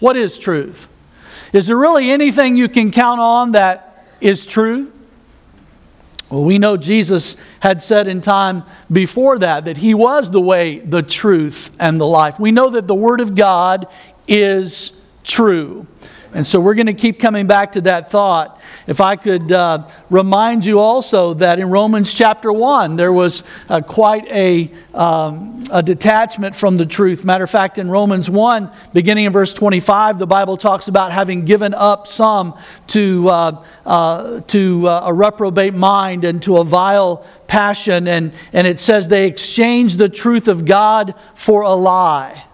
What is truth? Is there really anything you can count on that is true? Well, we know Jesus had said in time before that that he was the way, the truth, and the life. We know that the Word of God is true. And so we're going to keep coming back to that thought. If I could uh, remind you also that in Romans chapter 1, there was uh, quite a, um, a detachment from the truth. Matter of fact, in Romans 1, beginning in verse 25, the Bible talks about having given up some to, uh, uh to uh, a reprobate mind and to a vile passion. And, and it says they exchanged the truth of God for a lie.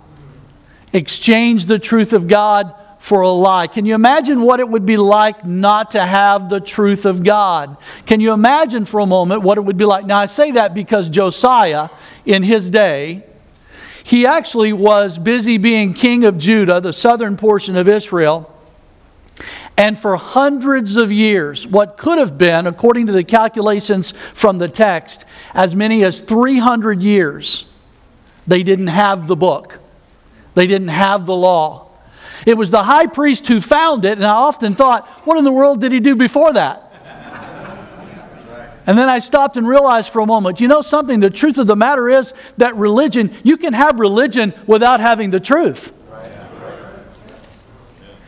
Exchange the truth of God for a lie. Can you imagine what it would be like not to have the truth of God? Can you imagine for a moment what it would be like? Now, I say that because Josiah, in his day, he actually was busy being king of Judah, the southern portion of Israel. And for hundreds of years, what could have been, according to the calculations from the text, as many as 300 years, they didn't have the book. They didn't have the law. It was the high priest who found it, and I often thought, what in the world did he do before that? And then I stopped and realized for a moment, you know something? The truth of the matter is that religion, you can have religion without having the truth.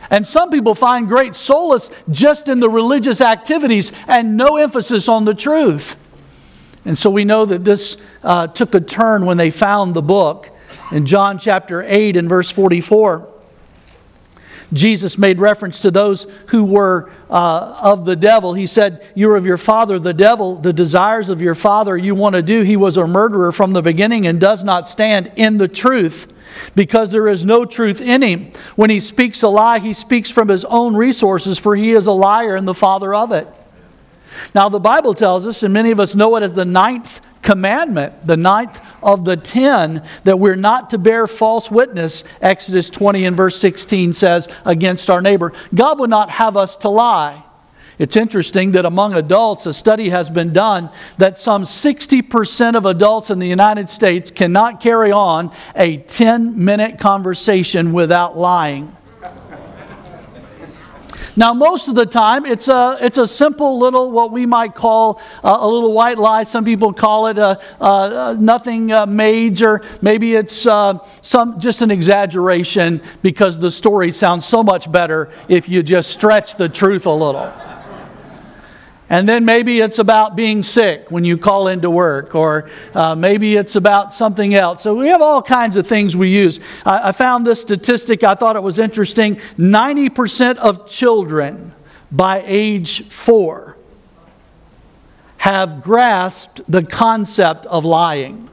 And some people find great solace just in the religious activities and no emphasis on the truth. And so we know that this uh, took a turn when they found the book. In John chapter 8 and verse 44, Jesus made reference to those who were uh, of the devil. He said, You're of your father, the devil, the desires of your father you want to do. He was a murderer from the beginning and does not stand in the truth because there is no truth in him. When he speaks a lie, he speaks from his own resources, for he is a liar and the father of it. Now, the Bible tells us, and many of us know it as the ninth commandment, the ninth of the ten, that we're not to bear false witness, Exodus 20 and verse 16 says, against our neighbor. God would not have us to lie. It's interesting that among adults, a study has been done that some 60% of adults in the United States cannot carry on a 10 minute conversation without lying. Now, most of the time, it's a, it's a simple little, what we might call a, a little white lie. Some people call it a, a nothing uh, major. Maybe it's uh, some, just an exaggeration because the story sounds so much better if you just stretch the truth a little. And then maybe it's about being sick when you call into work, or uh, maybe it's about something else. So we have all kinds of things we use. I, I found this statistic, I thought it was interesting 90% of children by age four have grasped the concept of lying.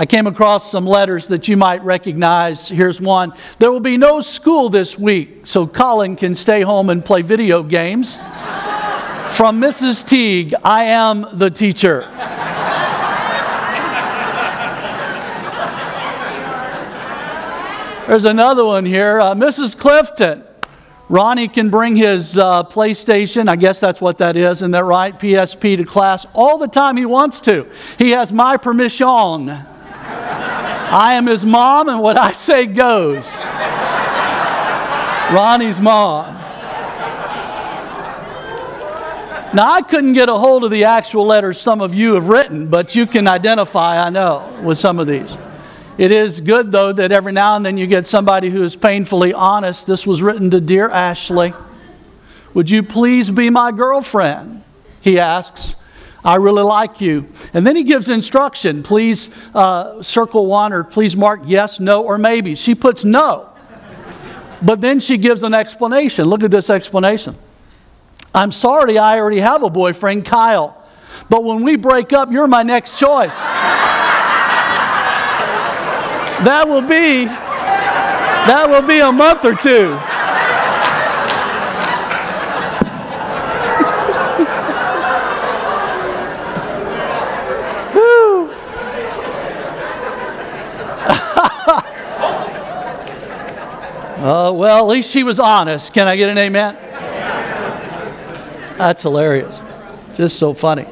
I came across some letters that you might recognize. Here's one There will be no school this week, so Colin can stay home and play video games. From Mrs. Teague, I am the teacher. There's another one here. Uh, Mrs. Clifton. Ronnie can bring his uh, PlayStation, I guess that's what that is, isn't that right? PSP to class all the time he wants to. He has my permission. I am his mom, and what I say goes. Ronnie's mom. Now, I couldn't get a hold of the actual letters some of you have written, but you can identify, I know, with some of these. It is good, though, that every now and then you get somebody who is painfully honest. This was written to Dear Ashley. Would you please be my girlfriend? He asks. I really like you. And then he gives instruction. Please uh, circle one or please mark yes, no, or maybe. She puts no. But then she gives an explanation. Look at this explanation. I'm sorry, I already have a boyfriend, Kyle. But when we break up, you're my next choice. that will be that will be a month or two. Uh, well, at least she was honest. Can I get an amen? That's hilarious. Just so funny.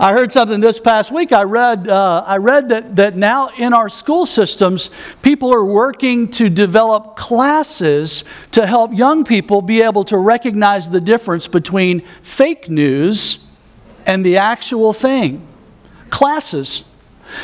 I heard something this past week. I read, uh, I read that, that now in our school systems, people are working to develop classes to help young people be able to recognize the difference between fake news and the actual thing. Classes.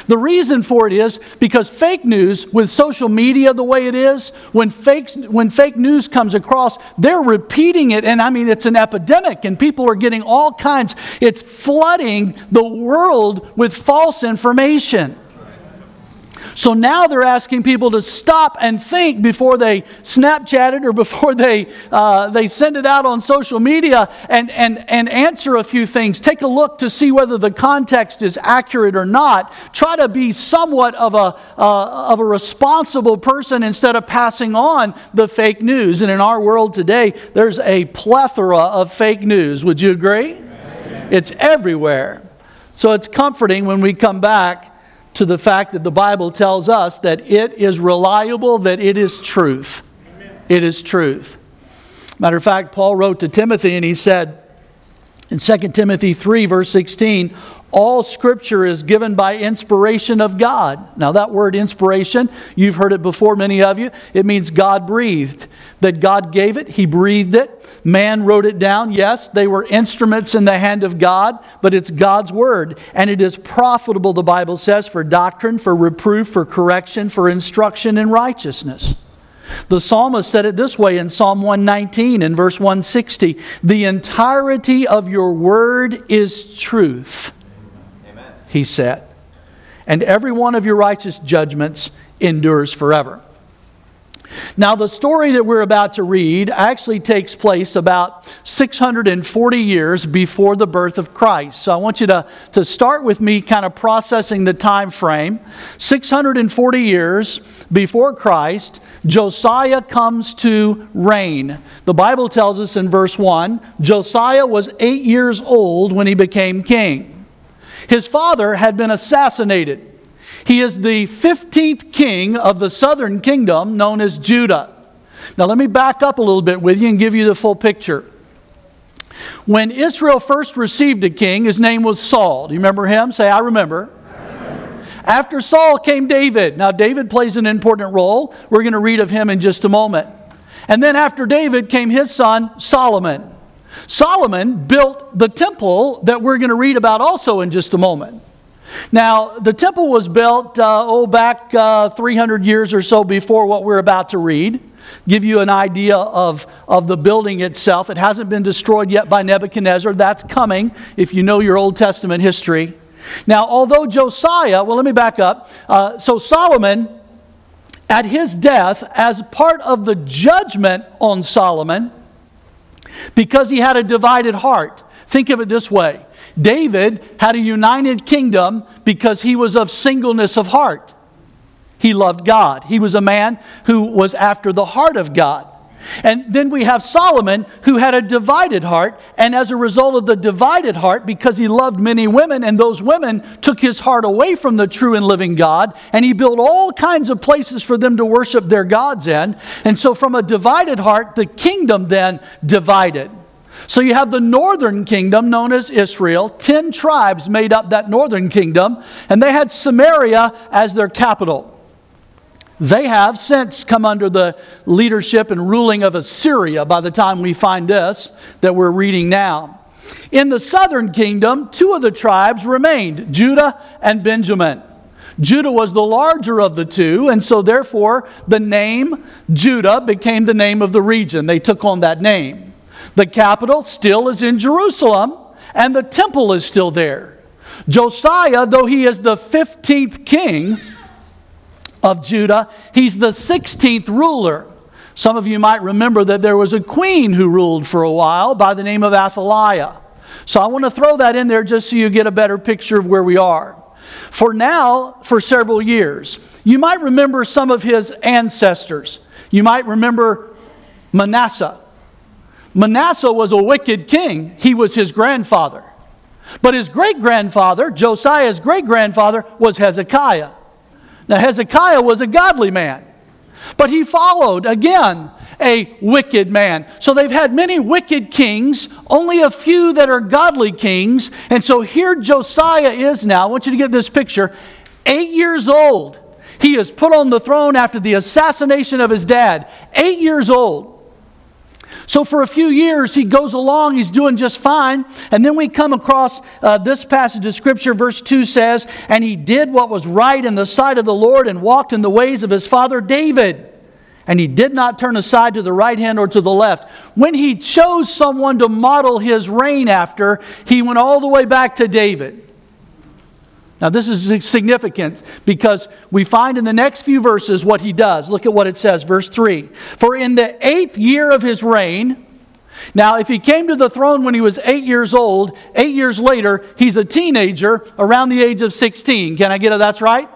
The reason for it is because fake news, with social media the way it is, when, fakes, when fake news comes across, they're repeating it. And I mean, it's an epidemic, and people are getting all kinds. It's flooding the world with false information. So now they're asking people to stop and think before they Snapchat it or before they, uh, they send it out on social media and, and, and answer a few things. Take a look to see whether the context is accurate or not. Try to be somewhat of a, uh, of a responsible person instead of passing on the fake news. And in our world today, there's a plethora of fake news. Would you agree? It's everywhere. So it's comforting when we come back to the fact that the Bible tells us that it is reliable, that it is truth. It is truth. Matter of fact, Paul wrote to Timothy and he said in 2 Timothy 3, verse 16, all scripture is given by inspiration of God. Now, that word inspiration, you've heard it before, many of you. It means God breathed. That God gave it, He breathed it. Man wrote it down. Yes, they were instruments in the hand of God, but it's God's word. And it is profitable, the Bible says, for doctrine, for reproof, for correction, for instruction in righteousness. The psalmist said it this way in Psalm 119 in verse 160 The entirety of your word is truth. He said, and every one of your righteous judgments endures forever. Now, the story that we're about to read actually takes place about 640 years before the birth of Christ. So I want you to, to start with me kind of processing the time frame. 640 years before Christ, Josiah comes to reign. The Bible tells us in verse 1 Josiah was eight years old when he became king. His father had been assassinated. He is the 15th king of the southern kingdom known as Judah. Now, let me back up a little bit with you and give you the full picture. When Israel first received a king, his name was Saul. Do you remember him? Say, I remember. After Saul came David. Now, David plays an important role. We're going to read of him in just a moment. And then after David came his son, Solomon. Solomon built the temple that we're going to read about also in just a moment. Now, the temple was built, uh, oh, back uh, 300 years or so before what we're about to read. Give you an idea of, of the building itself. It hasn't been destroyed yet by Nebuchadnezzar. That's coming if you know your Old Testament history. Now, although Josiah, well, let me back up. Uh, so, Solomon, at his death, as part of the judgment on Solomon, because he had a divided heart, think of it this way David had a united kingdom because he was of singleness of heart. He loved God. He was a man who was after the heart of God. And then we have Solomon, who had a divided heart. And as a result of the divided heart, because he loved many women, and those women took his heart away from the true and living God, and he built all kinds of places for them to worship their gods in. And so, from a divided heart, the kingdom then divided. So you have the northern kingdom known as Israel. Ten tribes made up that northern kingdom, and they had Samaria as their capital. They have since come under the leadership and ruling of Assyria by the time we find this that we're reading now. In the southern kingdom, two of the tribes remained Judah and Benjamin. Judah was the larger of the two, and so therefore the name Judah became the name of the region. They took on that name. The capital still is in Jerusalem, and the temple is still there. Josiah, though he is the 15th king of Judah, he's the 16th ruler. Some of you might remember that there was a queen who ruled for a while by the name of Athaliah. So I want to throw that in there just so you get a better picture of where we are. For now, for several years, you might remember some of his ancestors. You might remember Manasseh. Manasseh was a wicked king, he was his grandfather. But his great grandfather, Josiah's great grandfather, was Hezekiah. Now, Hezekiah was a godly man, but he followed again a wicked man. So they've had many wicked kings, only a few that are godly kings. And so here Josiah is now. I want you to get this picture. Eight years old. He is put on the throne after the assassination of his dad. Eight years old. So, for a few years, he goes along, he's doing just fine. And then we come across uh, this passage of Scripture, verse 2 says, And he did what was right in the sight of the Lord and walked in the ways of his father David. And he did not turn aside to the right hand or to the left. When he chose someone to model his reign after, he went all the way back to David. Now, this is significant because we find in the next few verses what he does. Look at what it says, verse 3. For in the eighth year of his reign, now, if he came to the throne when he was eight years old, eight years later, he's a teenager around the age of 16. Can I get it? That's right?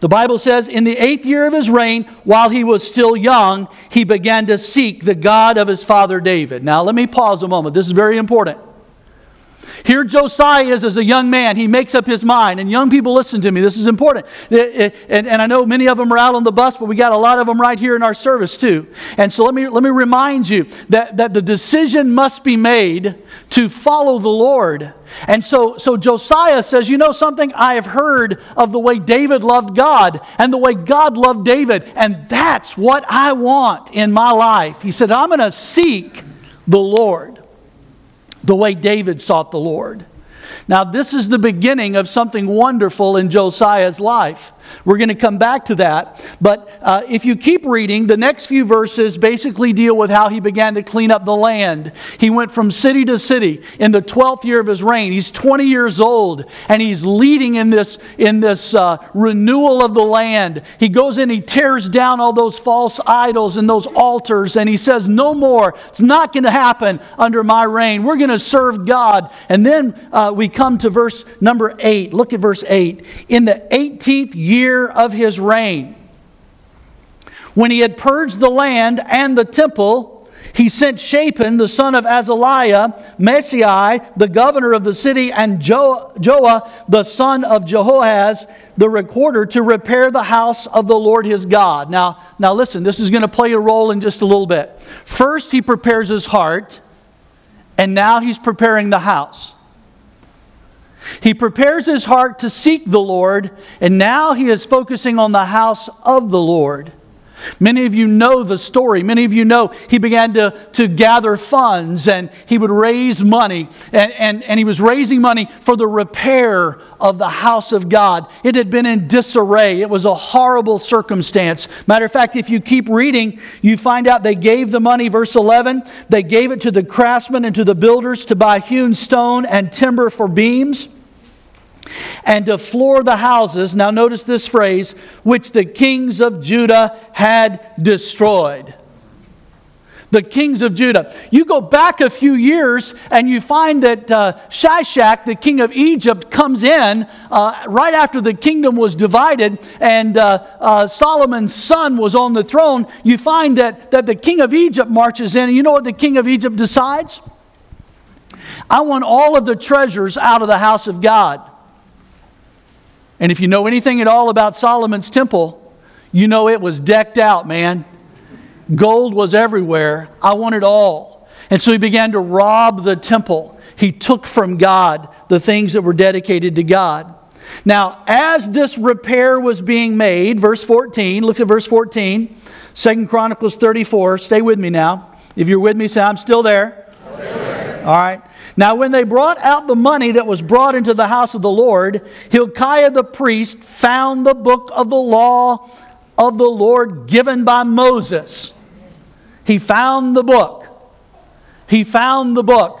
The Bible says, in the eighth year of his reign, while he was still young, he began to seek the God of his father David. Now, let me pause a moment. This is very important. Here Josiah is as a young man. He makes up his mind. And young people, listen to me. This is important. And, I know many of them are out on the bus, but we got a lot of them right here in our service too. And so let me, let me remind you that, that the decision must be made to follow the Lord. And so, so Josiah says, You know something? I have heard of the way David loved God and the way God loved David. And that's what I want in my life. He said, I'm going to seek the Lord the way David sought the Lord. Now, this is the beginning of something wonderful in Josiah's life. We're going to come back to that. But uh, if you keep reading, the next few verses basically deal with how he began to clean up the land. He went from city to city in the 12th year of his reign. He's 20 years old, and he's leading in this, in this uh, renewal of the land. He goes in, he tears down all those false idols and those altars, and he says, No more. It's not going to happen under my reign. We're going to serve God. And then uh, we come to verse number 8. Look at verse 8. In the 18th year, of his reign. When he had purged the land and the temple, he sent Shaphan, the son of Azaliah, Maaseiah, the governor of the city, and jo- Joah, the son of Jehoahaz, the recorder, to repair the house of the Lord his God. Now, now listen, this is going to play a role in just a little bit. First, he prepares his heart, and now he's preparing the house. He prepares his heart to seek the Lord, and now he is focusing on the house of the Lord. Many of you know the story. Many of you know he began to, to gather funds and he would raise money. And, and, and he was raising money for the repair of the house of God. It had been in disarray, it was a horrible circumstance. Matter of fact, if you keep reading, you find out they gave the money, verse 11, they gave it to the craftsmen and to the builders to buy hewn stone and timber for beams and to floor the houses, now notice this phrase, which the kings of Judah had destroyed. The kings of Judah. You go back a few years and you find that uh, Shishak, the king of Egypt, comes in uh, right after the kingdom was divided and uh, uh, Solomon's son was on the throne. You find that, that the king of Egypt marches in, and you know what the king of Egypt decides? I want all of the treasures out of the house of God. And if you know anything at all about Solomon's temple, you know it was decked out, man. Gold was everywhere. I want it all. And so he began to rob the temple. He took from God the things that were dedicated to God. Now, as this repair was being made, verse 14, look at verse 14, 2 Chronicles 34. Stay with me now. If you're with me, say, I'm still there. Still there. All right. Now, when they brought out the money that was brought into the house of the Lord, Hilkiah the priest found the book of the law of the Lord given by Moses. He found the book. He found the book.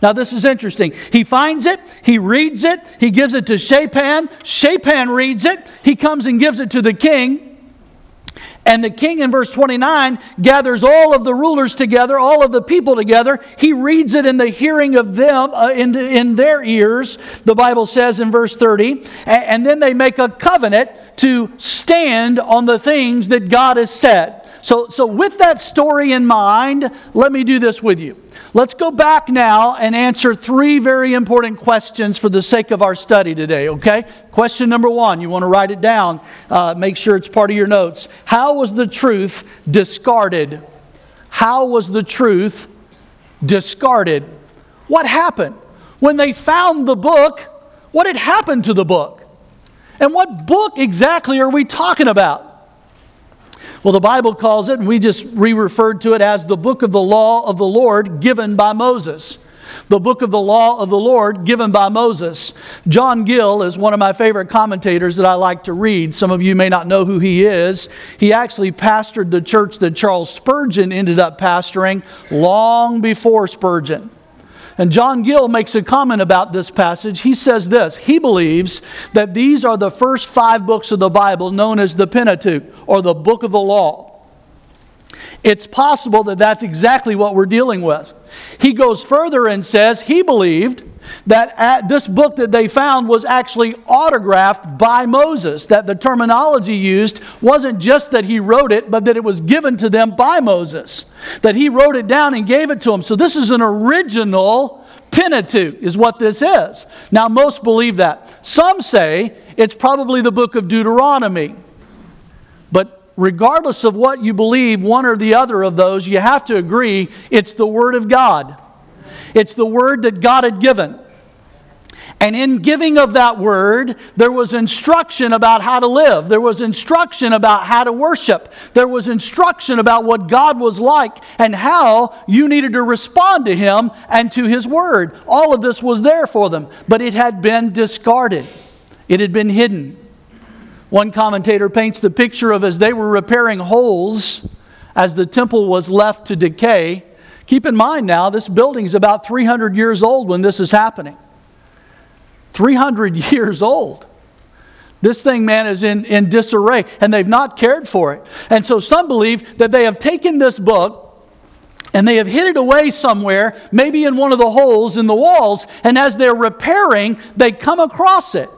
Now, this is interesting. He finds it, he reads it, he gives it to Shaphan. Shaphan reads it, he comes and gives it to the king. And the king in verse 29 gathers all of the rulers together, all of the people together. He reads it in the hearing of them, uh, in, in their ears, the Bible says in verse 30. And, and then they make a covenant to stand on the things that God has said. So, so, with that story in mind, let me do this with you. Let's go back now and answer three very important questions for the sake of our study today, okay? Question number one, you want to write it down, uh, make sure it's part of your notes. How was the truth discarded? How was the truth discarded? What happened? When they found the book, what had happened to the book? And what book exactly are we talking about? Well, the Bible calls it, and we just re referred to it as the book of the law of the Lord given by Moses. The book of the law of the Lord given by Moses. John Gill is one of my favorite commentators that I like to read. Some of you may not know who he is. He actually pastored the church that Charles Spurgeon ended up pastoring long before Spurgeon. And John Gill makes a comment about this passage. He says this He believes that these are the first five books of the Bible known as the Pentateuch, or the book of the law. It's possible that that's exactly what we're dealing with. He goes further and says he believed that this book that they found was actually autographed by Moses, that the terminology used wasn't just that he wrote it, but that it was given to them by Moses, that he wrote it down and gave it to them. So this is an original Pentateuch, is what this is. Now, most believe that. Some say it's probably the book of Deuteronomy. But regardless of what you believe, one or the other of those, you have to agree it's the Word of God. It's the word that God had given. And in giving of that word, there was instruction about how to live. There was instruction about how to worship. There was instruction about what God was like and how you needed to respond to Him and to His word. All of this was there for them, but it had been discarded, it had been hidden. One commentator paints the picture of as they were repairing holes as the temple was left to decay Keep in mind now, this building is about 300 years old when this is happening. 300 years old. This thing, man, is in, in disarray, and they've not cared for it. And so some believe that they have taken this book and they have hid it away somewhere, maybe in one of the holes in the walls, and as they're repairing, they come across it.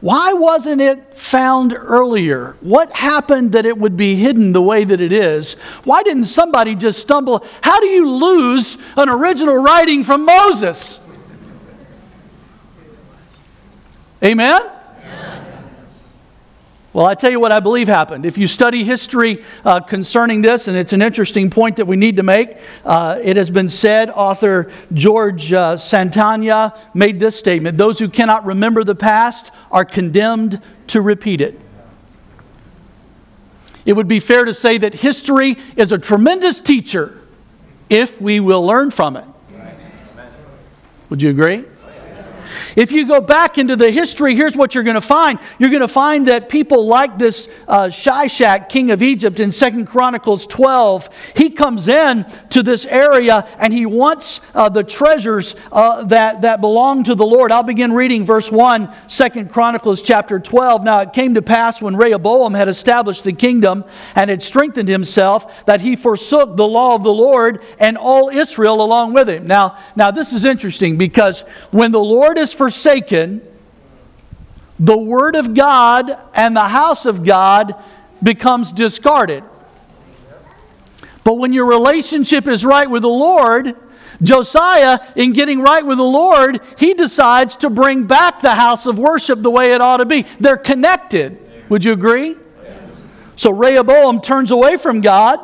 Why wasn't it found earlier? What happened that it would be hidden the way that it is? Why didn't somebody just stumble? How do you lose an original writing from Moses? Amen? Well, I tell you what I believe happened. If you study history uh, concerning this, and it's an interesting point that we need to make, uh, it has been said, author George uh, Santayana made this statement Those who cannot remember the past are condemned to repeat it. It would be fair to say that history is a tremendous teacher if we will learn from it. Would you agree? If you go back into the history, here's what you're going to find. You're going to find that people like this uh, Shishak, king of Egypt, in Second Chronicles 12, he comes in to this area and he wants uh, the treasures uh, that, that belong to the Lord. I'll begin reading verse 1, Second Chronicles chapter 12. Now it came to pass when Rehoboam had established the kingdom and had strengthened himself that he forsook the law of the Lord and all Israel along with him. Now, now this is interesting because when the Lord is for forsaken, the Word of God and the house of God becomes discarded. But when your relationship is right with the Lord, Josiah, in getting right with the Lord, he decides to bring back the house of worship the way it ought to be. They're connected. Would you agree? So Rehoboam turns away from God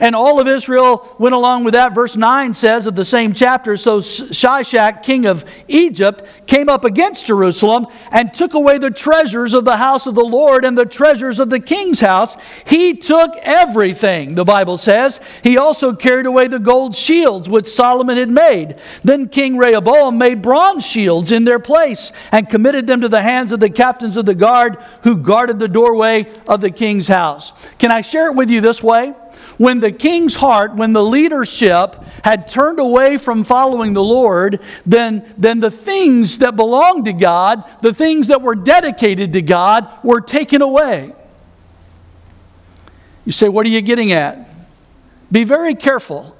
and all of Israel went along with that. Verse 9 says of the same chapter So Shishak, king of Egypt, came up against Jerusalem and took away the treasures of the house of the Lord and the treasures of the king's house. He took everything, the Bible says. He also carried away the gold shields which Solomon had made. Then King Rehoboam made bronze shields in their place and committed them to the hands of the captains of the guard who guarded the doorway of the king's house. Can I share it with you this way? When the king's heart, when the leadership had turned away from following the Lord, then, then the things that belonged to God, the things that were dedicated to God, were taken away. You say, What are you getting at? Be very careful.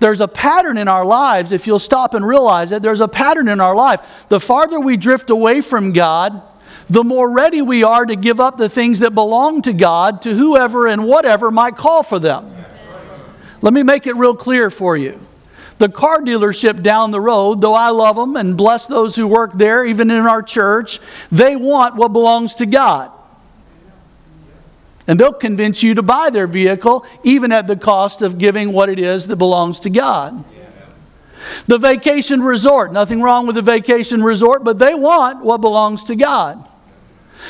There's a pattern in our lives, if you'll stop and realize it, there's a pattern in our life. The farther we drift away from God, the more ready we are to give up the things that belong to God to whoever and whatever might call for them. Let me make it real clear for you. The car dealership down the road, though I love them and bless those who work there, even in our church, they want what belongs to God. And they'll convince you to buy their vehicle, even at the cost of giving what it is that belongs to God. The vacation resort, nothing wrong with the vacation resort, but they want what belongs to God.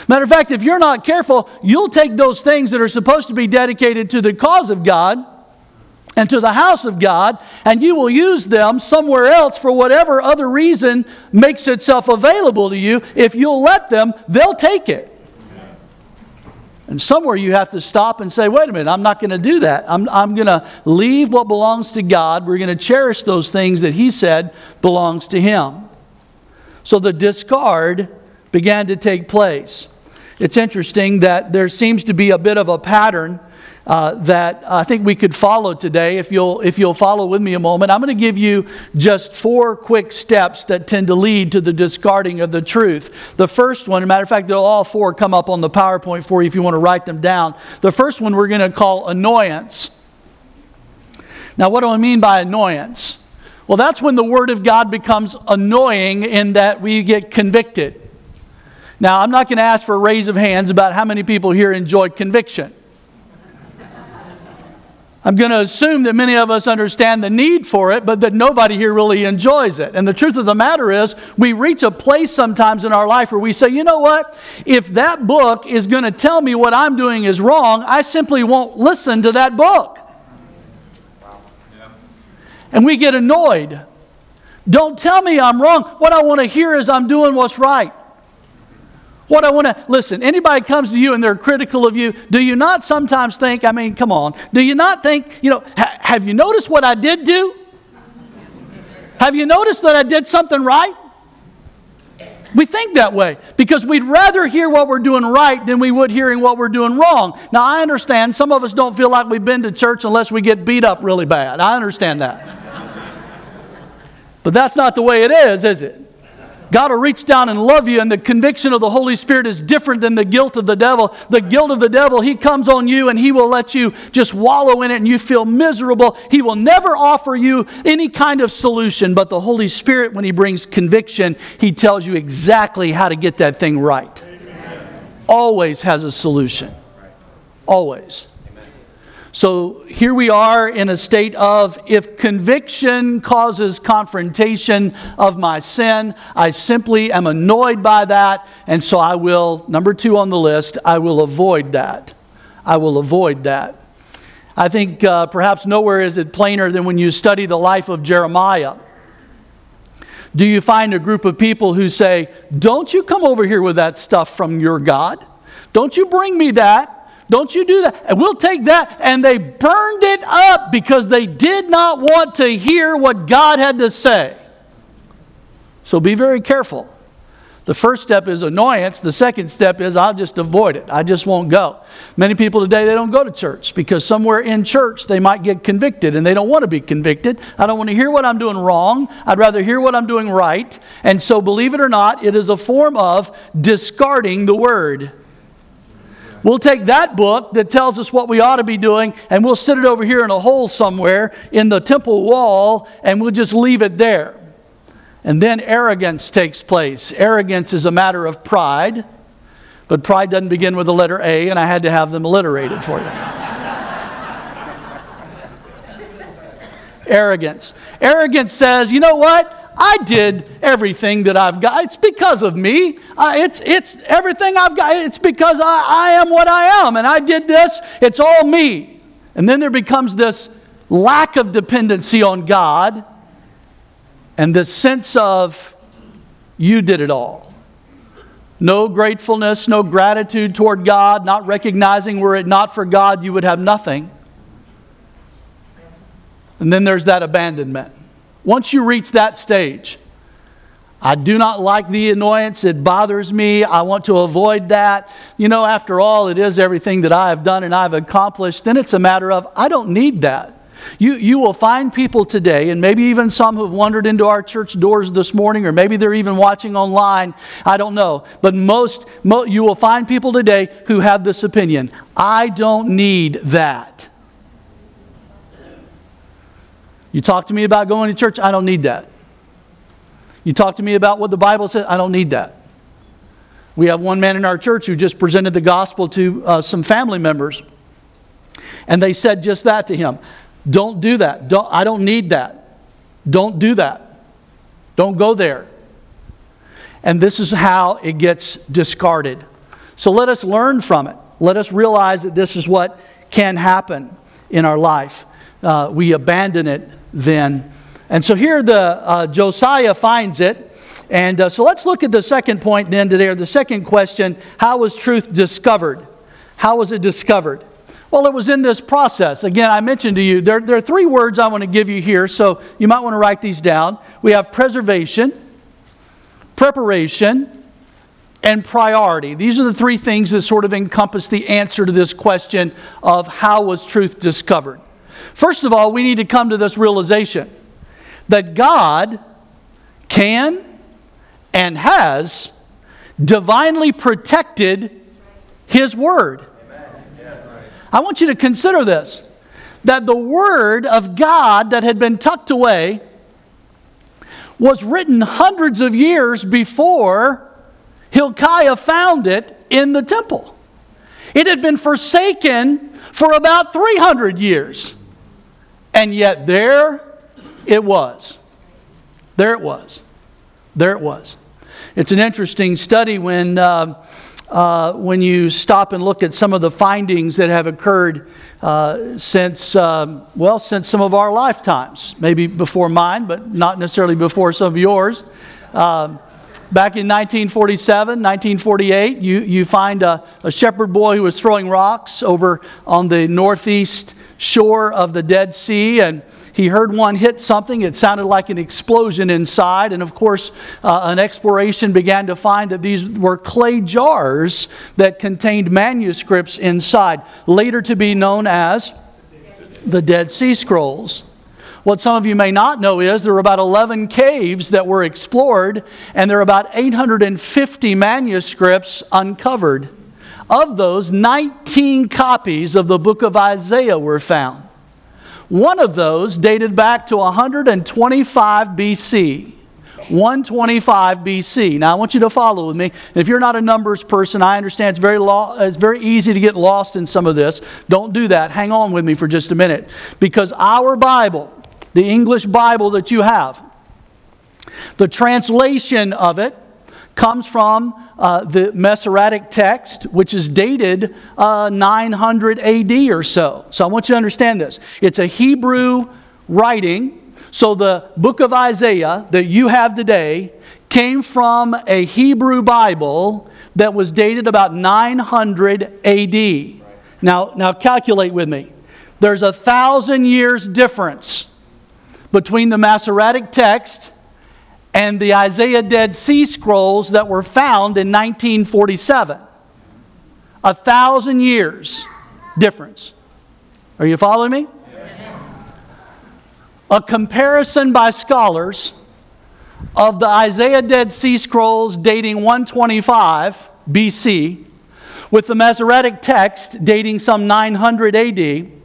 Matter of fact, if you're not careful, you'll take those things that are supposed to be dedicated to the cause of God and to the house of God, and you will use them somewhere else for whatever other reason makes itself available to you. If you'll let them, they'll take it. And somewhere you have to stop and say, wait a minute, I'm not going to do that. I'm, I'm going to leave what belongs to God. We're going to cherish those things that He said belongs to Him. So the discard began to take place. It's interesting that there seems to be a bit of a pattern uh, that I think we could follow today. If you'll, if you'll follow with me a moment, I'm going to give you just four quick steps that tend to lead to the discarding of the truth. The first one, a matter of fact, they'll all four come up on the PowerPoint for you if you want to write them down. The first one we're going to call annoyance. Now, what do I mean by annoyance? Well, that's when the Word of God becomes annoying in that we get convicted. Now, I'm not going to ask for a raise of hands about how many people here enjoy conviction. I'm going to assume that many of us understand the need for it, but that nobody here really enjoys it. And the truth of the matter is, we reach a place sometimes in our life where we say, you know what? If that book is going to tell me what I'm doing is wrong, I simply won't listen to that book. And we get annoyed. Don't tell me I'm wrong. What I want to hear is I'm doing what's right. What I want to listen, anybody comes to you and they're critical of you, do you not sometimes think, I mean, come on, do you not think, you know, ha- have you noticed what I did do? Have you noticed that I did something right? We think that way because we'd rather hear what we're doing right than we would hearing what we're doing wrong. Now, I understand some of us don't feel like we've been to church unless we get beat up really bad. I understand that. but that's not the way it is, is it? God will reach down and love you, and the conviction of the Holy Spirit is different than the guilt of the devil. The guilt of the devil, he comes on you and he will let you just wallow in it and you feel miserable. He will never offer you any kind of solution, but the Holy Spirit, when he brings conviction, he tells you exactly how to get that thing right. Amen. Always has a solution. Always. So here we are in a state of if conviction causes confrontation of my sin, I simply am annoyed by that, and so I will, number two on the list, I will avoid that. I will avoid that. I think uh, perhaps nowhere is it plainer than when you study the life of Jeremiah. Do you find a group of people who say, Don't you come over here with that stuff from your God? Don't you bring me that? Don't you do that. And we'll take that. And they burned it up because they did not want to hear what God had to say. So be very careful. The first step is annoyance. The second step is I'll just avoid it. I just won't go. Many people today, they don't go to church because somewhere in church they might get convicted and they don't want to be convicted. I don't want to hear what I'm doing wrong. I'd rather hear what I'm doing right. And so, believe it or not, it is a form of discarding the word. We'll take that book that tells us what we ought to be doing and we'll sit it over here in a hole somewhere in the temple wall and we'll just leave it there. And then arrogance takes place. Arrogance is a matter of pride, but pride doesn't begin with the letter A, and I had to have them alliterated for you. arrogance. Arrogance says, you know what? I did everything that I've got. It's because of me. it's, it's everything I've got. It's because I, I am what I am. And I did this. It's all me. And then there becomes this lack of dependency on God and this sense of, you did it all. No gratefulness, no gratitude toward God, not recognizing were it not for God, you would have nothing. And then there's that abandonment. Once you reach that stage, I do not like the annoyance. It bothers me. I want to avoid that. You know, after all, it is everything that I have done and I've accomplished. Then it's a matter of, I don't need that. You, you will find people today, and maybe even some who have wandered into our church doors this morning, or maybe they're even watching online. I don't know. But most, mo- you will find people today who have this opinion I don't need that. You talk to me about going to church, I don't need that. You talk to me about what the Bible says, I don't need that. We have one man in our church who just presented the gospel to uh, some family members, and they said just that to him. Don't do that. Don't, I don't need that. Don't do that. Don't go there. And this is how it gets discarded. So let us learn from it. Let us realize that this is what can happen in our life. Uh, we abandon it then. And so here the uh, Josiah finds it. And uh, so let's look at the second point then today, or the second question how was truth discovered? How was it discovered? Well, it was in this process. Again, I mentioned to you, there, there are three words I want to give you here, so you might want to write these down. We have preservation, preparation, and priority. These are the three things that sort of encompass the answer to this question of how was truth discovered. First of all, we need to come to this realization that God can and has divinely protected His Word. I want you to consider this that the Word of God that had been tucked away was written hundreds of years before Hilkiah found it in the temple. It had been forsaken for about 300 years. And yet there it was. There it was. There it was. It's an interesting study when, uh, uh, when you stop and look at some of the findings that have occurred uh, since, um, well, since some of our lifetimes. Maybe before mine, but not necessarily before some of yours. Um, back in 1947, 1948, you, you find a, a shepherd boy who was throwing rocks over on the northeast shore of the Dead Sea, and he heard one hit something. It sounded like an explosion inside. And of course, uh, an exploration began to find that these were clay jars that contained manuscripts inside, later to be known as the Dead Sea Scrolls. What some of you may not know is there were about 11 caves that were explored, and there are about 850 manuscripts uncovered. Of those, 19 copies of the book of Isaiah were found. One of those dated back to 125 BC. 125 BC. Now, I want you to follow with me. If you're not a numbers person, I understand it's very, lo- it's very easy to get lost in some of this. Don't do that. Hang on with me for just a minute. Because our Bible, the English Bible that you have, the translation of it comes from uh, the Masoretic text, which is dated uh, 900 AD or so. So I want you to understand this. It's a Hebrew writing. So the book of Isaiah that you have today came from a Hebrew Bible that was dated about 900 AD. Now, now calculate with me. There's a thousand years difference between the Masoretic text and the Isaiah Dead Sea Scrolls that were found in 1947. A thousand years difference. Are you following me? A comparison by scholars of the Isaiah Dead Sea Scrolls dating 125 BC with the Masoretic text dating some 900 AD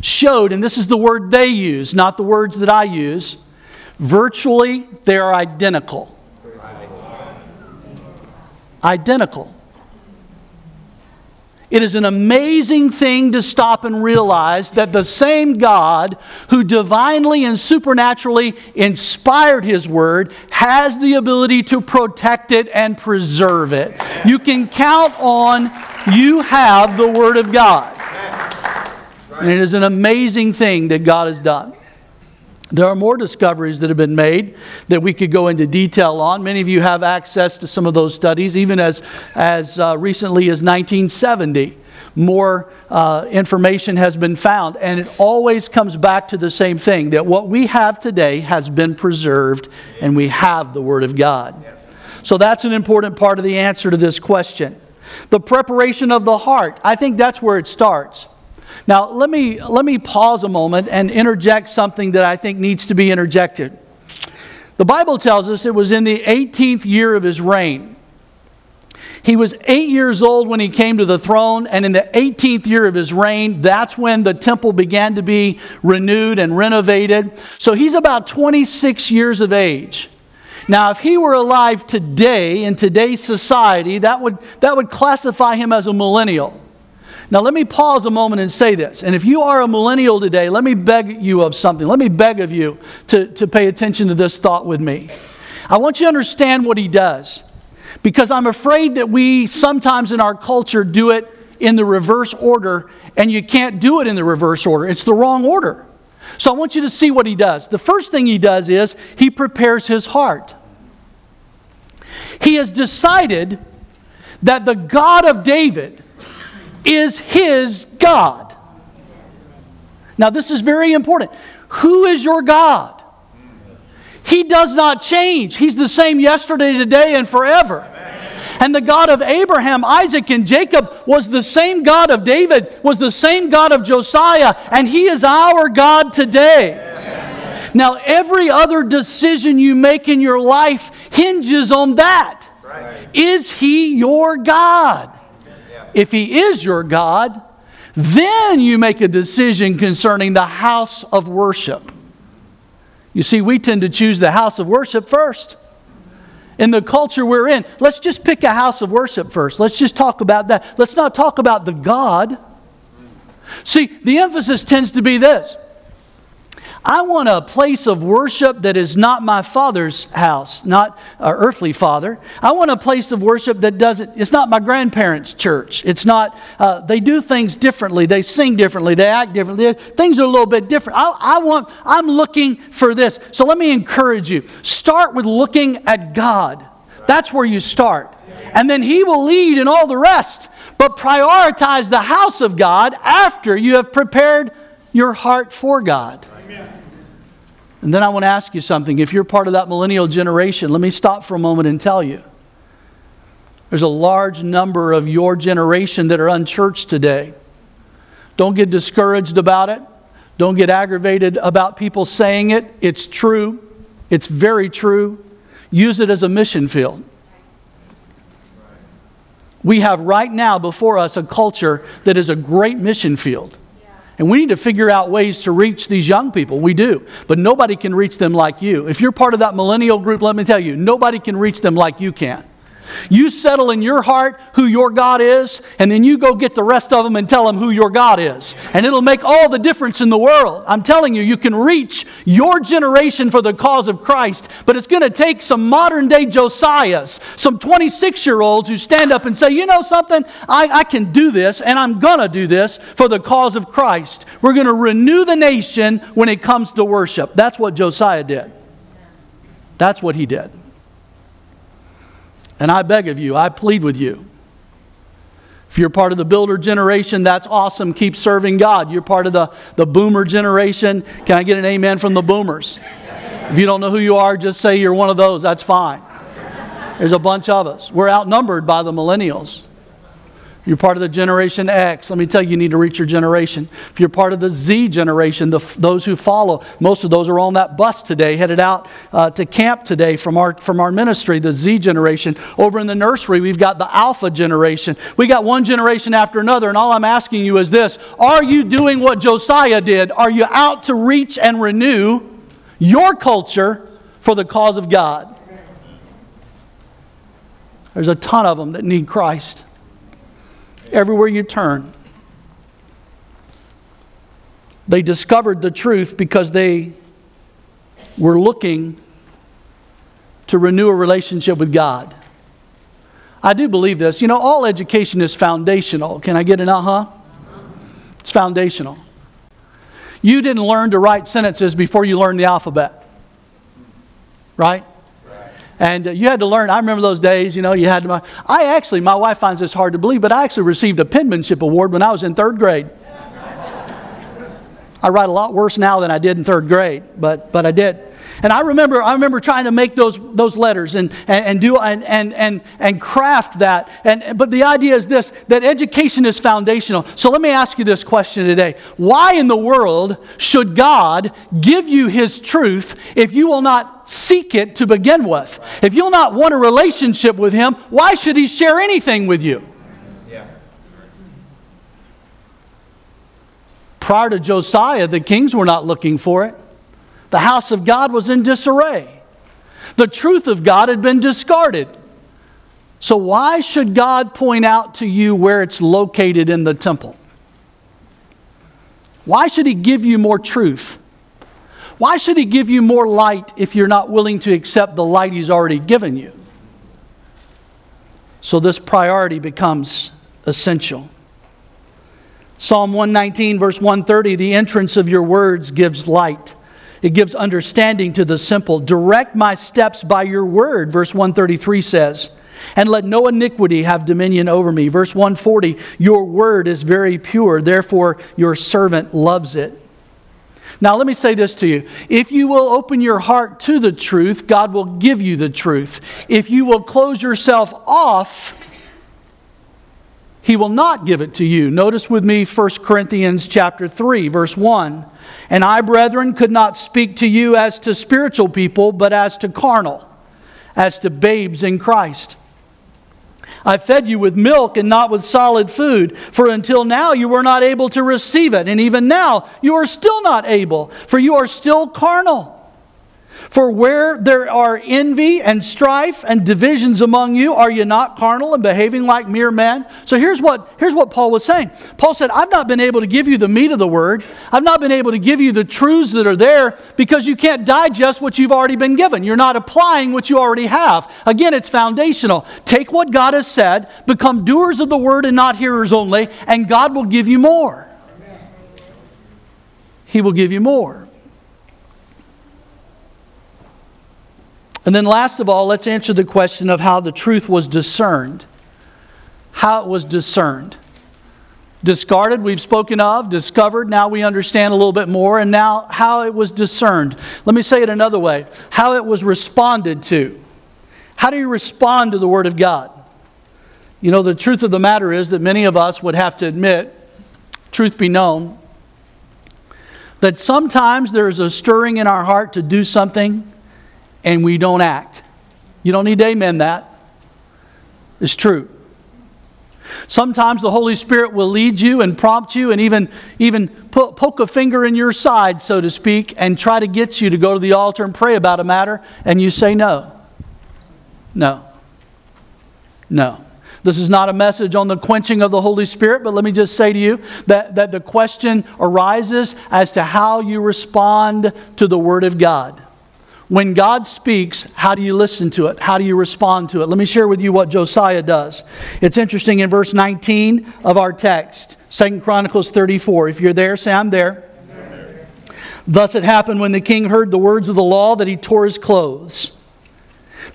showed, and this is the word they use, not the words that I use, Virtually, they are identical. Identical. It is an amazing thing to stop and realize that the same God who divinely and supernaturally inspired His Word has the ability to protect it and preserve it. You can count on you have the Word of God. And it is an amazing thing that God has done. There are more discoveries that have been made that we could go into detail on. Many of you have access to some of those studies, even as, as uh, recently as 1970. More uh, information has been found, and it always comes back to the same thing that what we have today has been preserved, and we have the Word of God. So that's an important part of the answer to this question. The preparation of the heart, I think that's where it starts. Now, let me, let me pause a moment and interject something that I think needs to be interjected. The Bible tells us it was in the 18th year of his reign. He was eight years old when he came to the throne, and in the 18th year of his reign, that's when the temple began to be renewed and renovated. So he's about 26 years of age. Now, if he were alive today in today's society, that would, that would classify him as a millennial. Now, let me pause a moment and say this. And if you are a millennial today, let me beg you of something. Let me beg of you to, to pay attention to this thought with me. I want you to understand what he does because I'm afraid that we sometimes in our culture do it in the reverse order, and you can't do it in the reverse order. It's the wrong order. So I want you to see what he does. The first thing he does is he prepares his heart. He has decided that the God of David is his God. Now, this is very important. Who is your God? He does not change. He's the same yesterday, today, and forever. And the God of Abraham, Isaac, and Jacob was the same God of David, was the same God of Josiah, and He is our God today. Now, every other decision you make in your life hinges on that. Is He your God? If He is your God, then you make a decision concerning the house of worship. You see, we tend to choose the house of worship first. In the culture we're in, let's just pick a house of worship first. Let's just talk about that. Let's not talk about the God. See, the emphasis tends to be this I want a place of worship that is not my father's house, not our earthly father. I want a place of worship that doesn't, it's not my grandparents' church. It's not, uh, they do things differently. They sing differently. They act differently. Things are a little bit different. I, I want, I'm looking for this. So let me encourage you start with looking at God. That's where you start. And then He will lead in all the rest. But prioritize the house of God after you have prepared your heart for God. And then I want to ask you something. If you're part of that millennial generation, let me stop for a moment and tell you. There's a large number of your generation that are unchurched today. Don't get discouraged about it. Don't get aggravated about people saying it. It's true. It's very true. Use it as a mission field. We have right now before us a culture that is a great mission field. And we need to figure out ways to reach these young people. We do. But nobody can reach them like you. If you're part of that millennial group, let me tell you, nobody can reach them like you can. You settle in your heart who your God is, and then you go get the rest of them and tell them who your God is. And it'll make all the difference in the world. I'm telling you, you can reach your generation for the cause of Christ, but it's going to take some modern day Josiahs, some 26 year olds who stand up and say, you know something, I, I can do this, and I'm going to do this for the cause of Christ. We're going to renew the nation when it comes to worship. That's what Josiah did. That's what he did. And I beg of you, I plead with you. If you're part of the builder generation, that's awesome. Keep serving God. You're part of the, the boomer generation. Can I get an amen from the boomers? If you don't know who you are, just say you're one of those. That's fine. There's a bunch of us. We're outnumbered by the millennials. You're part of the Generation X. Let me tell you, you need to reach your generation. If you're part of the Z generation, the, those who follow, most of those are on that bus today, headed out uh, to camp today from our, from our ministry, the Z generation. Over in the nursery, we've got the Alpha generation. We got one generation after another, and all I'm asking you is this Are you doing what Josiah did? Are you out to reach and renew your culture for the cause of God? There's a ton of them that need Christ everywhere you turn. They discovered the truth because they were looking to renew a relationship with God. I do believe this. You know, all education is foundational. Can I get an uh huh? It's foundational. You didn't learn to write sentences before you learned the alphabet, right? And uh, you had to learn. I remember those days, you know, you had to. I actually, my wife finds this hard to believe, but I actually received a penmanship award when I was in third grade. I write a lot worse now than I did in third grade, but, but I did. And I remember, I remember trying to make those, those letters and, and, and do and, and, and, and craft that. And, but the idea is this that education is foundational. So let me ask you this question today. Why in the world should God give you his truth if you will not seek it to begin with? If you'll not want a relationship with him, why should he share anything with you? Prior to Josiah, the kings were not looking for it. The house of God was in disarray. The truth of God had been discarded. So, why should God point out to you where it's located in the temple? Why should He give you more truth? Why should He give you more light if you're not willing to accept the light He's already given you? So, this priority becomes essential. Psalm 119, verse 130 the entrance of your words gives light. It gives understanding to the simple. Direct my steps by your word, verse 133 says. And let no iniquity have dominion over me. Verse 140 Your word is very pure, therefore your servant loves it. Now, let me say this to you. If you will open your heart to the truth, God will give you the truth. If you will close yourself off, he will not give it to you. Notice with me 1 Corinthians chapter 3 verse 1. And I brethren could not speak to you as to spiritual people but as to carnal, as to babes in Christ. I fed you with milk and not with solid food, for until now you were not able to receive it, and even now you are still not able, for you are still carnal. For where there are envy and strife and divisions among you, are you not carnal and behaving like mere men? So here's what, here's what Paul was saying. Paul said, I've not been able to give you the meat of the word. I've not been able to give you the truths that are there because you can't digest what you've already been given. You're not applying what you already have. Again, it's foundational. Take what God has said, become doers of the word and not hearers only, and God will give you more. He will give you more. And then, last of all, let's answer the question of how the truth was discerned. How it was discerned. Discarded, we've spoken of, discovered, now we understand a little bit more, and now how it was discerned. Let me say it another way how it was responded to. How do you respond to the Word of God? You know, the truth of the matter is that many of us would have to admit, truth be known, that sometimes there's a stirring in our heart to do something and we don't act. You don't need to amen that. It's true. Sometimes the Holy Spirit will lead you and prompt you and even, even poke a finger in your side, so to speak, and try to get you to go to the altar and pray about a matter, and you say no. No. No. This is not a message on the quenching of the Holy Spirit, but let me just say to you that, that the question arises as to how you respond to the Word of God. When God speaks, how do you listen to it? How do you respond to it? Let me share with you what Josiah does. It's interesting in verse 19 of our text, Second Chronicles 34. If you're there, say, I'm there. Thus it happened when the king heard the words of the law that he tore his clothes.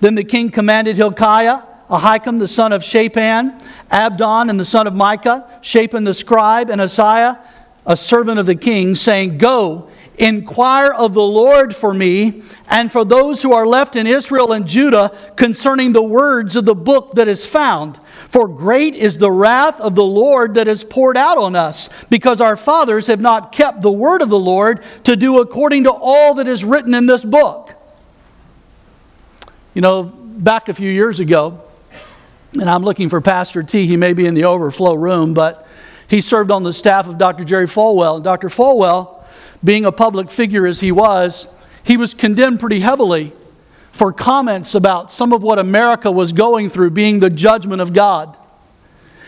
Then the king commanded Hilkiah, Ahikam the son of Shaphan, Abdon and the son of Micah, Shaphan the scribe, and Asaiah, a servant of the king, saying, Go Inquire of the Lord for me and for those who are left in Israel and Judah concerning the words of the book that is found. For great is the wrath of the Lord that is poured out on us, because our fathers have not kept the word of the Lord to do according to all that is written in this book. You know, back a few years ago, and I'm looking for Pastor T, he may be in the overflow room, but he served on the staff of Dr. Jerry Falwell. And Dr. Falwell being a public figure as he was, he was condemned pretty heavily for comments about some of what America was going through being the judgment of God.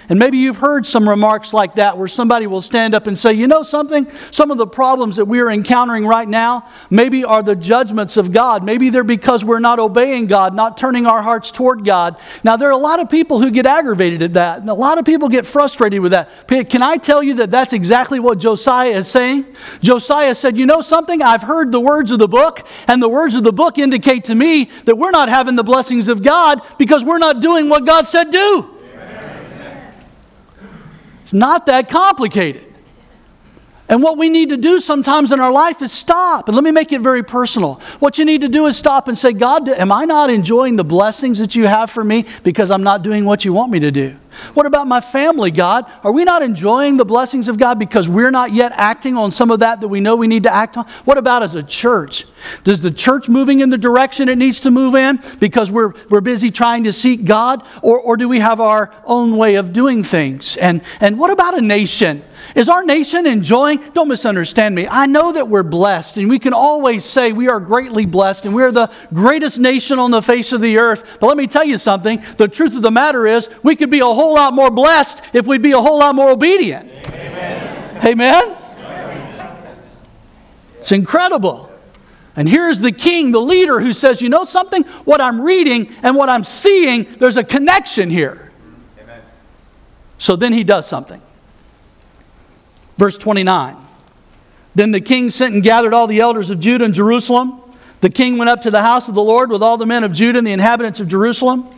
And maybe you've heard some remarks like that where somebody will stand up and say, you know something? Some of the problems that we're encountering right now maybe are the judgments of God. Maybe they're because we're not obeying God, not turning our hearts toward God. Now, there are a lot of people who get aggravated at that, and a lot of people get frustrated with that. Can I tell you that that's exactly what Josiah is saying? Josiah said, you know something? I've heard the words of the book, and the words of the book indicate to me that we're not having the blessings of God because we're not doing what God said do. It's not that complicated. And what we need to do sometimes in our life is stop. And let me make it very personal. What you need to do is stop and say, God, am I not enjoying the blessings that you have for me because I'm not doing what you want me to do? What about my family, God? Are we not enjoying the blessings of God because we're not yet acting on some of that that we know we need to act on? What about as a church? Does the church moving in the direction it needs to move in because we're, we're busy trying to seek God? Or, or do we have our own way of doing things? And, and what about a nation? Is our nation enjoying? Don't misunderstand me. I know that we're blessed, and we can always say we are greatly blessed, and we are the greatest nation on the face of the earth. But let me tell you something the truth of the matter is, we could be a whole lot more blessed if we'd be a whole lot more obedient. Amen. Amen? It's incredible. And here's the king, the leader, who says, You know something? What I'm reading and what I'm seeing, there's a connection here. Amen. So then he does something. Verse 29. Then the king sent and gathered all the elders of Judah and Jerusalem. The king went up to the house of the Lord with all the men of Judah and the inhabitants of Jerusalem,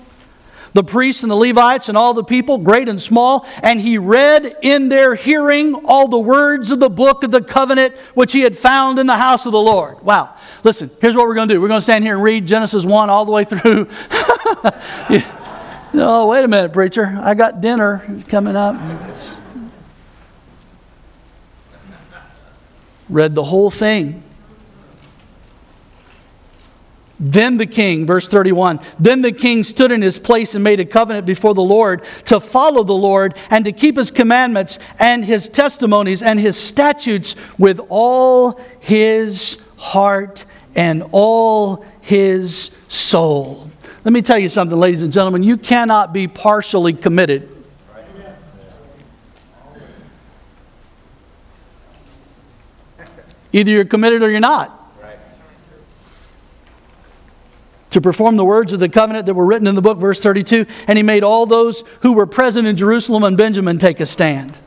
the priests and the Levites and all the people, great and small, and he read in their hearing all the words of the book of the covenant which he had found in the house of the Lord. Wow. Listen, here's what we're going to do. We're going to stand here and read Genesis 1 all the way through. yeah. Oh, wait a minute, preacher. I got dinner coming up. Read the whole thing. Then the king, verse 31, then the king stood in his place and made a covenant before the Lord to follow the Lord and to keep his commandments and his testimonies and his statutes with all his heart and all his soul. Let me tell you something, ladies and gentlemen. You cannot be partially committed Either you're committed or you're not. To perform the words of the covenant that were written in the book, verse 32, and he made all those who were present in Jerusalem and Benjamin take a stand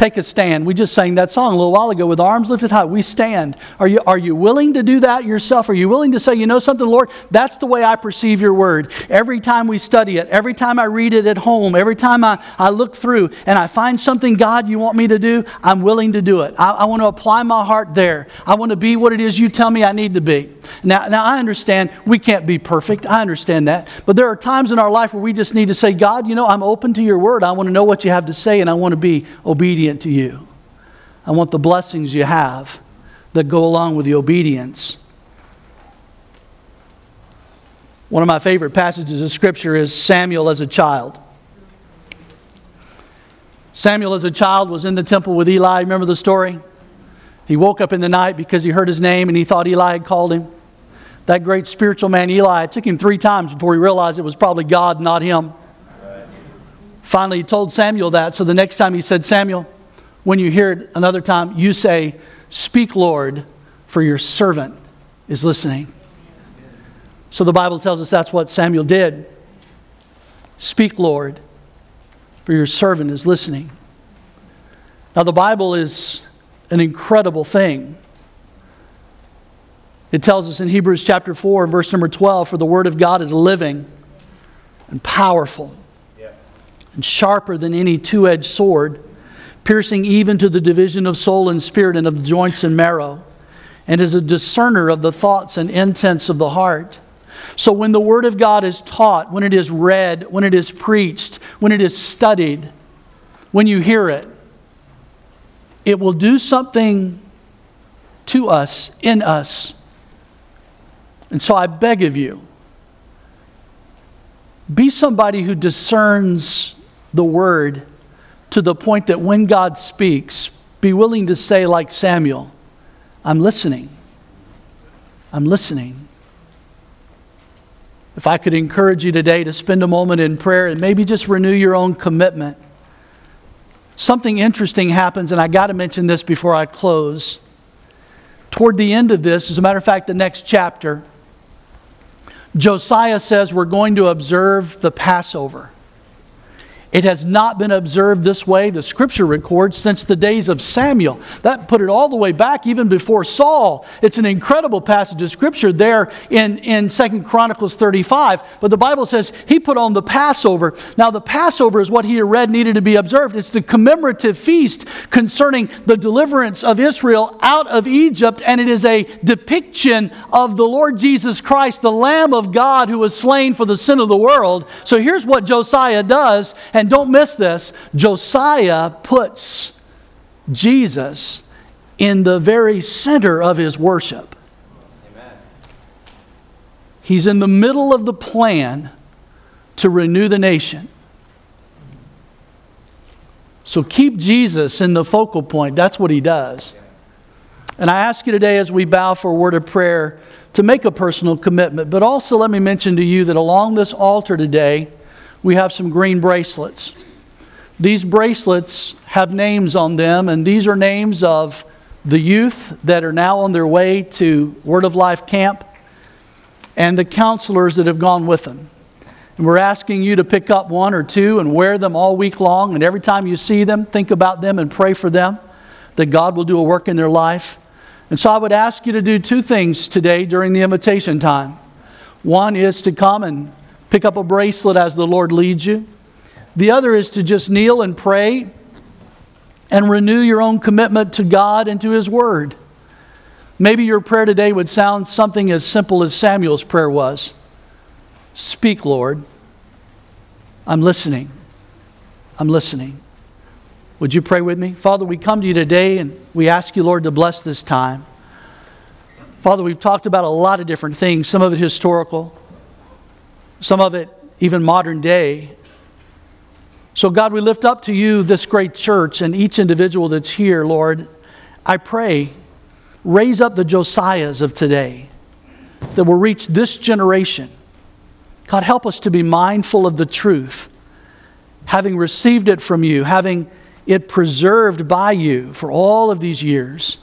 take a stand. We just sang that song a little while ago with arms lifted high. We stand. Are you, are you willing to do that yourself? Are you willing to say, you know something, Lord? That's the way I perceive your word. Every time we study it, every time I read it at home, every time I, I look through and I find something, God, you want me to do, I'm willing to do it. I, I want to apply my heart there. I want to be what it is you tell me I need to be. Now, now, I understand we can't be perfect. I understand that. But there are times in our life where we just need to say, God, you know, I'm open to your word. I want to know what you have to say, and I want to be obedient to you. I want the blessings you have that go along with the obedience. One of my favorite passages of Scripture is Samuel as a child. Samuel as a child was in the temple with Eli. Remember the story? He woke up in the night because he heard his name and he thought Eli had called him that great spiritual man Eli, it took him three times before he realized it was probably God, not him. Finally, he told Samuel that. So the next time he said, Samuel, when you hear it another time, you say, Speak, Lord, for your servant is listening. So the Bible tells us that's what Samuel did. Speak, Lord, for your servant is listening. Now, the Bible is an incredible thing. It tells us in Hebrews chapter 4, verse number 12 For the word of God is living and powerful yes. and sharper than any two edged sword, piercing even to the division of soul and spirit and of joints and marrow, and is a discerner of the thoughts and intents of the heart. So when the word of God is taught, when it is read, when it is preached, when it is studied, when you hear it, it will do something to us, in us and so I beg of you, be somebody who discerns the word to the point that when God speaks, be willing to say, like Samuel, I'm listening. I'm listening. If I could encourage you today to spend a moment in prayer and maybe just renew your own commitment. Something interesting happens, and I got to mention this before I close. Toward the end of this, as a matter of fact, the next chapter, Josiah says we're going to observe the Passover. It has not been observed this way, the scripture records, since the days of Samuel. That put it all the way back even before Saul. It's an incredible passage of scripture there in, in 2 Chronicles 35. But the Bible says he put on the Passover. Now, the Passover is what he read needed to be observed. It's the commemorative feast concerning the deliverance of Israel out of Egypt, and it is a depiction of the Lord Jesus Christ, the Lamb of God who was slain for the sin of the world. So here's what Josiah does. And don't miss this Josiah puts Jesus in the very center of his worship. Amen. He's in the middle of the plan to renew the nation. So keep Jesus in the focal point. That's what he does. And I ask you today, as we bow for a word of prayer, to make a personal commitment. But also, let me mention to you that along this altar today, we have some green bracelets. These bracelets have names on them, and these are names of the youth that are now on their way to Word of Life camp and the counselors that have gone with them. And we're asking you to pick up one or two and wear them all week long. And every time you see them, think about them and pray for them that God will do a work in their life. And so I would ask you to do two things today during the invitation time. One is to come and pick up a bracelet as the Lord leads you. The other is to just kneel and pray and renew your own commitment to God and to His Word. Maybe your prayer today would sound something as simple as Samuel's prayer was Speak, Lord. I'm listening. I'm listening. Would you pray with me? Father, we come to you today and we ask you, Lord, to bless this time. Father, we've talked about a lot of different things, some of it historical, some of it even modern day. So, God, we lift up to you this great church and each individual that's here, Lord. I pray, raise up the Josiahs of today that will reach this generation. God, help us to be mindful of the truth, having received it from you, having it preserved by you for all of these years.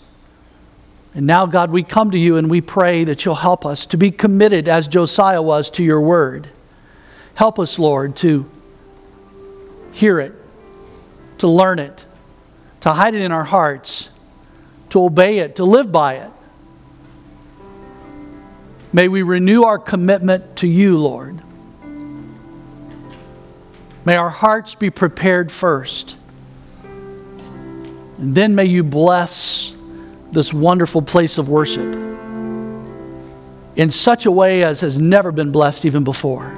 And now, God, we come to you and we pray that you'll help us to be committed as Josiah was to your word. Help us, Lord, to hear it, to learn it, to hide it in our hearts, to obey it, to live by it. May we renew our commitment to you, Lord. May our hearts be prepared first. And then may you bless this wonderful place of worship in such a way as has never been blessed even before.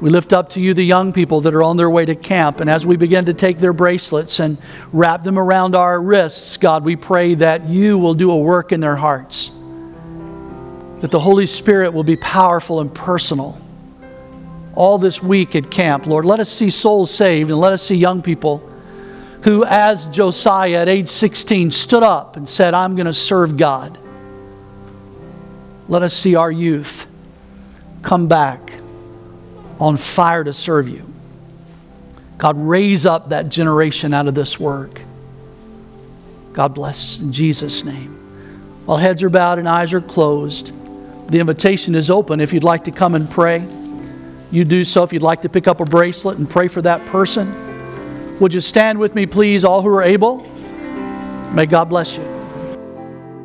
We lift up to you the young people that are on their way to camp. And as we begin to take their bracelets and wrap them around our wrists, God, we pray that you will do a work in their hearts. That the Holy Spirit will be powerful and personal all this week at camp. Lord, let us see souls saved and let us see young people who, as Josiah at age 16, stood up and said, I'm going to serve God. Let us see our youth come back on fire to serve you. God, raise up that generation out of this work. God bless in Jesus' name. While heads are bowed and eyes are closed, the invitation is open. If you'd like to come and pray, you do so. If you'd like to pick up a bracelet and pray for that person, would you stand with me, please, all who are able? May God bless you.